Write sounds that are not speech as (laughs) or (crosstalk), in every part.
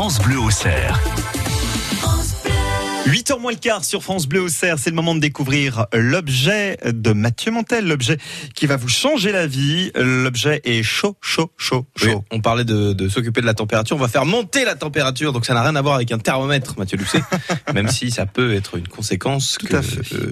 France Bleu au cerf. 8h moins le quart sur France Bleu au Cerf, c'est le moment de découvrir l'objet de Mathieu Montel, l'objet qui va vous changer la vie. L'objet est chaud, chaud, chaud, Oui, chaud. on parlait de, de s'occuper de la température, on va faire monter la température, donc ça n'a rien à voir avec un thermomètre, Mathieu Lucet, (laughs) même si ça peut être une conséquence Tout que euh,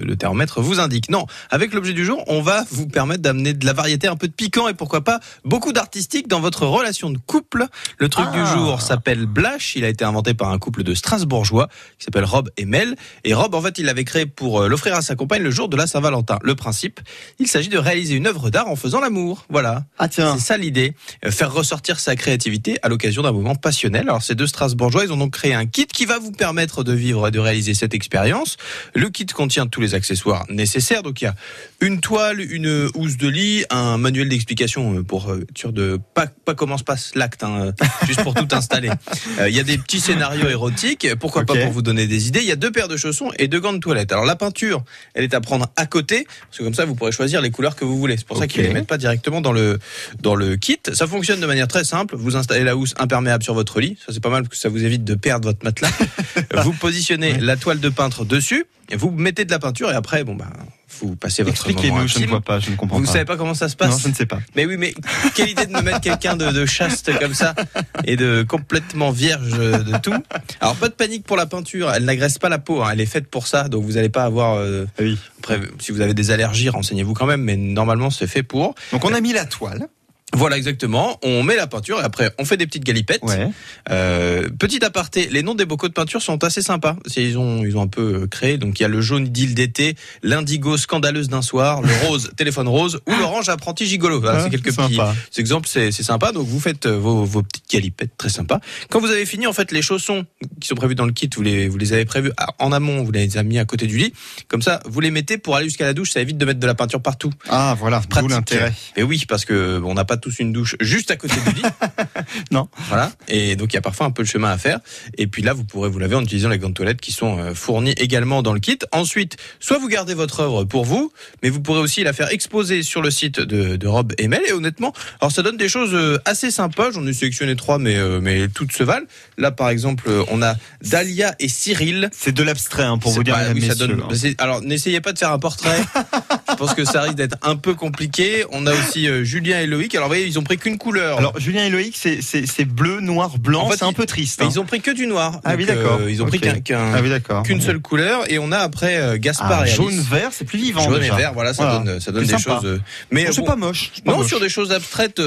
le thermomètre vous indique. Non, avec l'objet du jour, on va vous permettre d'amener de la variété, un peu de piquant et pourquoi pas beaucoup d'artistique dans votre relation de couple. Le truc Ah. du jour s'appelle Blash, il a été inventé par un couple de Strasbourgeois qui s'appelle Rob et Mel. Et Rob, en fait, il l'avait créé pour euh, l'offrir à sa compagne le jour de la Saint-Valentin. Le principe, il s'agit de réaliser une œuvre d'art en faisant l'amour. Voilà. Ah tiens, C'est ça l'idée, Euh, faire ressortir sa créativité à l'occasion d'un moment passionnel. Alors ces deux Strasbourgeois, ils ont donc créé un kit qui va vous permettre de vivre et de réaliser cette expérience. Le kit contient tous les accessoires nécessaires. Donc il y a une toile, une housse de lit, un manuel d'explication euh, pour être sûr de pas pas comment se passe l'acte, hein, (laughs) juste pour tout installer. Euh, Il y a des petits scénarios érotiques, pourquoi pas pour vous donner des idées. Il y a deux paires de chaussons et deux gants de toilette. Alors la peinture, elle est à prendre à côté, parce que comme ça vous pourrez choisir les couleurs que vous voulez. C'est pour ça qu'ils les mettent pas directement dans le dans le kit. Ça fonctionne de manière très simple. Vous installez la housse imperméable sur votre lit. Ça c'est pas mal parce que ça vous évite de perdre votre matelas. (laughs) vous positionnez la toile de peintre dessus. Et vous mettez de la peinture et après bon bah vous passez votre expliquez-nous, je ne vois pas, je ne comprends Vous pas. savez pas comment ça se passe non, je ne sais pas. mais oui, mais quelle idée de me mettre quelqu'un de, de chaste comme ça et de complètement vierge de tout. Alors pas de panique pour la peinture, elle n'agresse pas la peau, hein, elle est faite pour ça, donc vous n'allez pas avoir. euh, Oui. après, si vous avez des allergies, renseignez-vous quand même, mais normalement c'est fait pour. Donc on a mis la toile. Voilà exactement. On met la peinture et après on fait des petites galipettes. Ouais. Euh, petit aparté, les noms des bocaux de peinture sont assez sympas. Ils ont, ils ont un peu euh, créé. Donc il y a le jaune d'île d'été, l'indigo scandaleuse d'un soir, le (laughs) rose téléphone rose ou l'orange apprenti gigolo. Voilà, Ah, c'est quelques sympa. petits exemples, c'est sympa. Donc vous faites euh, vos, vos petites galipettes très sympas. Quand vous avez fini, en fait, les chaussons qui sont prévus dans le kit, vous les, vous les avez prévus en amont, vous les avez mis à côté du lit. Comme ça, vous les mettez pour aller jusqu'à la douche. Ça évite de mettre de la peinture partout. Ah voilà, d'où l'intérêt. Et oui, parce que bon, on n'a pas tous une douche juste à côté du lit. (laughs) Non. Voilà. Et donc il y a parfois un peu de chemin à faire. Et puis là, vous pourrez vous laver en utilisant les gants de toilette qui sont euh, fournis également dans le kit. Ensuite, soit vous gardez votre œuvre pour vous, mais vous pourrez aussi la faire exposer sur le site de, de Rob et Mel. Et honnêtement, alors ça donne des choses euh, assez sympas. J'en ai sélectionné trois, mais euh, mais toutes se valent. Là, par exemple, on a Dahlia et Cyril. C'est de l'abstrait hein, pour vous dire, pas- mesdames, oui, ça messieurs, donne- hein. Alors, n'essayez pas de faire un portrait. (laughs) Je pense que ça risque d'être un peu compliqué. On a aussi euh, Julien et Loïc. Alors, vous voyez, ils ont pris qu'une couleur. Alors Julien et Loïc, c'est bleu, noir, blanc. En fait, c'est un peu triste. Hein. ils ont pris que du noir. Ah Donc, oui, d'accord. euh, ils ont pris Ok. qu'un- qu'un- Ah oui, d'accord. qu'une seule couleur. Et on a après euh, Gaspard Ah, et jaune, Alice. vert, c'est plus vivant. Jaune et déjà. vert, voilà, ça Voilà. donne, ça donne des sympa. choses. euh, Mais Bon, c'est bon, pas moche. pas non, moche. sur des choses abstraites,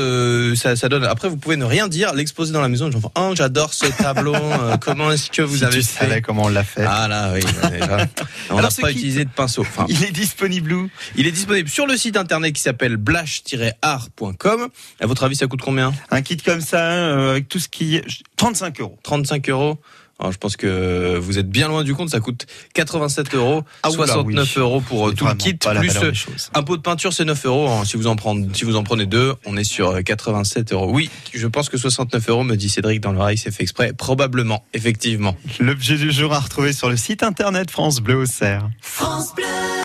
ça, ça donne. Après, vous pouvez ne rien dire, l'exposer dans la maison. Genre, oh, j'adore ce tableau. (laughs) comment est-ce que vous Si avez tu fait savais comment on l'a fait. Ah là, oui. bah. (laughs) On n'a pas utilisé de pinceau. Il est disponible où? Il est disponible sur le site internet qui s'appelle blash-art.com. À votre avis, ça coûte combien Un kit comme ça, euh, avec tout ce qui est 35 euros. 35 euros. Alors, je pense que vous êtes bien loin du compte. Ça coûte 87 euros, Ah, oula, 69 oui. euros pour euh, tout le kit plus euh, un pot de peinture, c'est 9 euros. hein. Si vous en prenez, si vous en prenez deux, on est sur euh, 87 euros. Oui, je pense que 69 euros, me dit Cédric dans l'oreille, c'est fait exprès. Probablement, effectivement. L'objet du jour à retrouver sur le site internet France Bleu au Cerf. France Bleu.